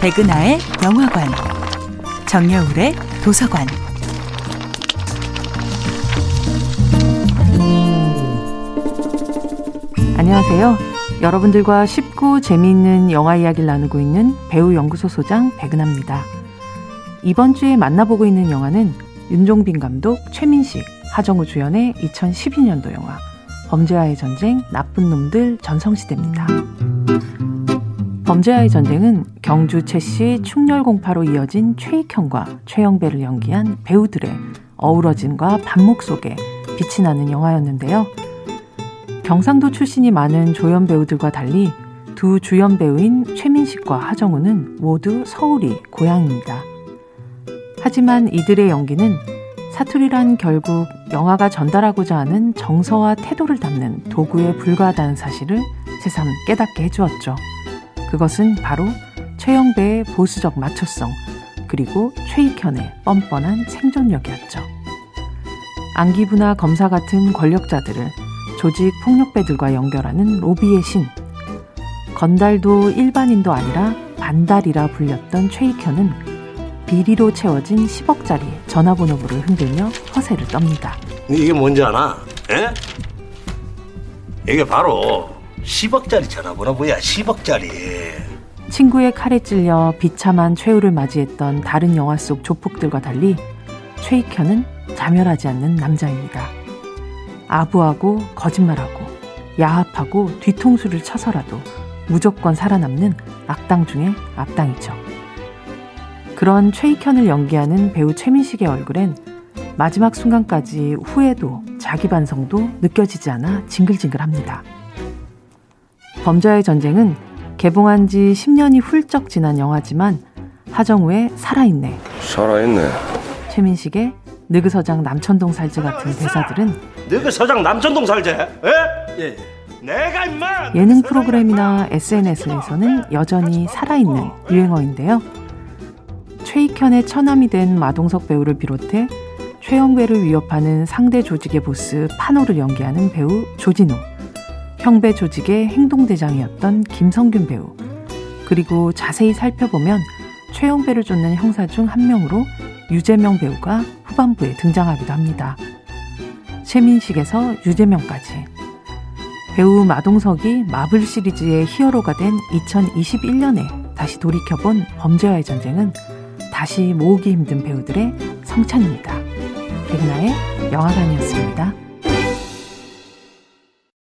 백은하의 영화관, 정여울의 도서관. 안녕하세요. 여러분들과 쉽고 재미있는 영화 이야기를 나누고 있는 배우 연구소 소장 백은하입니다. 이번 주에 만나보고 있는 영화는 윤종빈 감독, 최민식, 하정우 주연의 2012년도 영화 범죄와의 전쟁, 나쁜 놈들, 전성시대입니다. 범죄와의 전쟁은 경주 최씨 충렬공파로 이어진 최익현과 최영배를 연기한 배우들의 어우러짐과 반목 속에 빛이 나는 영화였는데요. 경상도 출신이 많은 조연 배우들과 달리 두 주연 배우인 최민식과 하정우는 모두 서울이 고향입니다. 하지만 이들의 연기는 사투리란 결국 영화가 전달하고자 하는 정서와 태도를 담는 도구에 불과하다는 사실을 새삼 깨닫게 해주었죠. 그것은 바로 최영배의 보수적 마초성, 그리고 최익현의 뻔뻔한 생존력이었죠. 안기부나 검사 같은 권력자들을 조직 폭력배들과 연결하는 로비의 신. 건달도 일반인도 아니라 반달이라 불렸던 최익현은 비리로 채워진 10억짜리 전화번호부를 흔들며 허세를 떱니다. 이게 뭔지 아나? 에? 이게 바로 10억짜리 전화번호부야 10억짜리 친구의 칼에 찔려 비참한 최후를 맞이했던 다른 영화 속 조폭들과 달리 최익현은 자멸하지 않는 남자입니다. 아부하고 거짓말하고 야합하고 뒤통수를 쳐서라도 무조건 살아남는 악당 중의 악당이죠. 그런 최익현을 연기하는 배우 최민식의 얼굴엔 마지막 순간까지 후회도 자기 반성도 느껴지지 않아 징글징글합니다. 범죄의 전쟁은 개봉한 지 10년이 훌쩍 지난 영화지만 하정우의 살아있네, 살아있네. 최민식의 느그 서장 남천동 살제 같은 대사들은 너그 서장 남천동 살제? 에? 예. 내가 임마 예능 프로그램이나 SNS에서는 여전히 살아있는 유행어인데요. 최익현의 처남이 된 마동석 배우를 비롯해 최영배를 위협하는 상대 조직의 보스 파노를 연기하는 배우 조진우, 형배 조직의 행동대장이었던 김성균 배우, 그리고 자세히 살펴보면 최영배를 쫓는 형사 중 한 명으로 유재명 배우가 후반부에 등장하기도 합니다. 최민식에서 유재명까지. 배우 마동석이 마블 시리즈의 히어로가 된 2021년에 다시 돌이켜본 범죄와의 전쟁은 다시 모으기 힘든 배우들의 성찬입니다. 백나의 영화관이었습니다.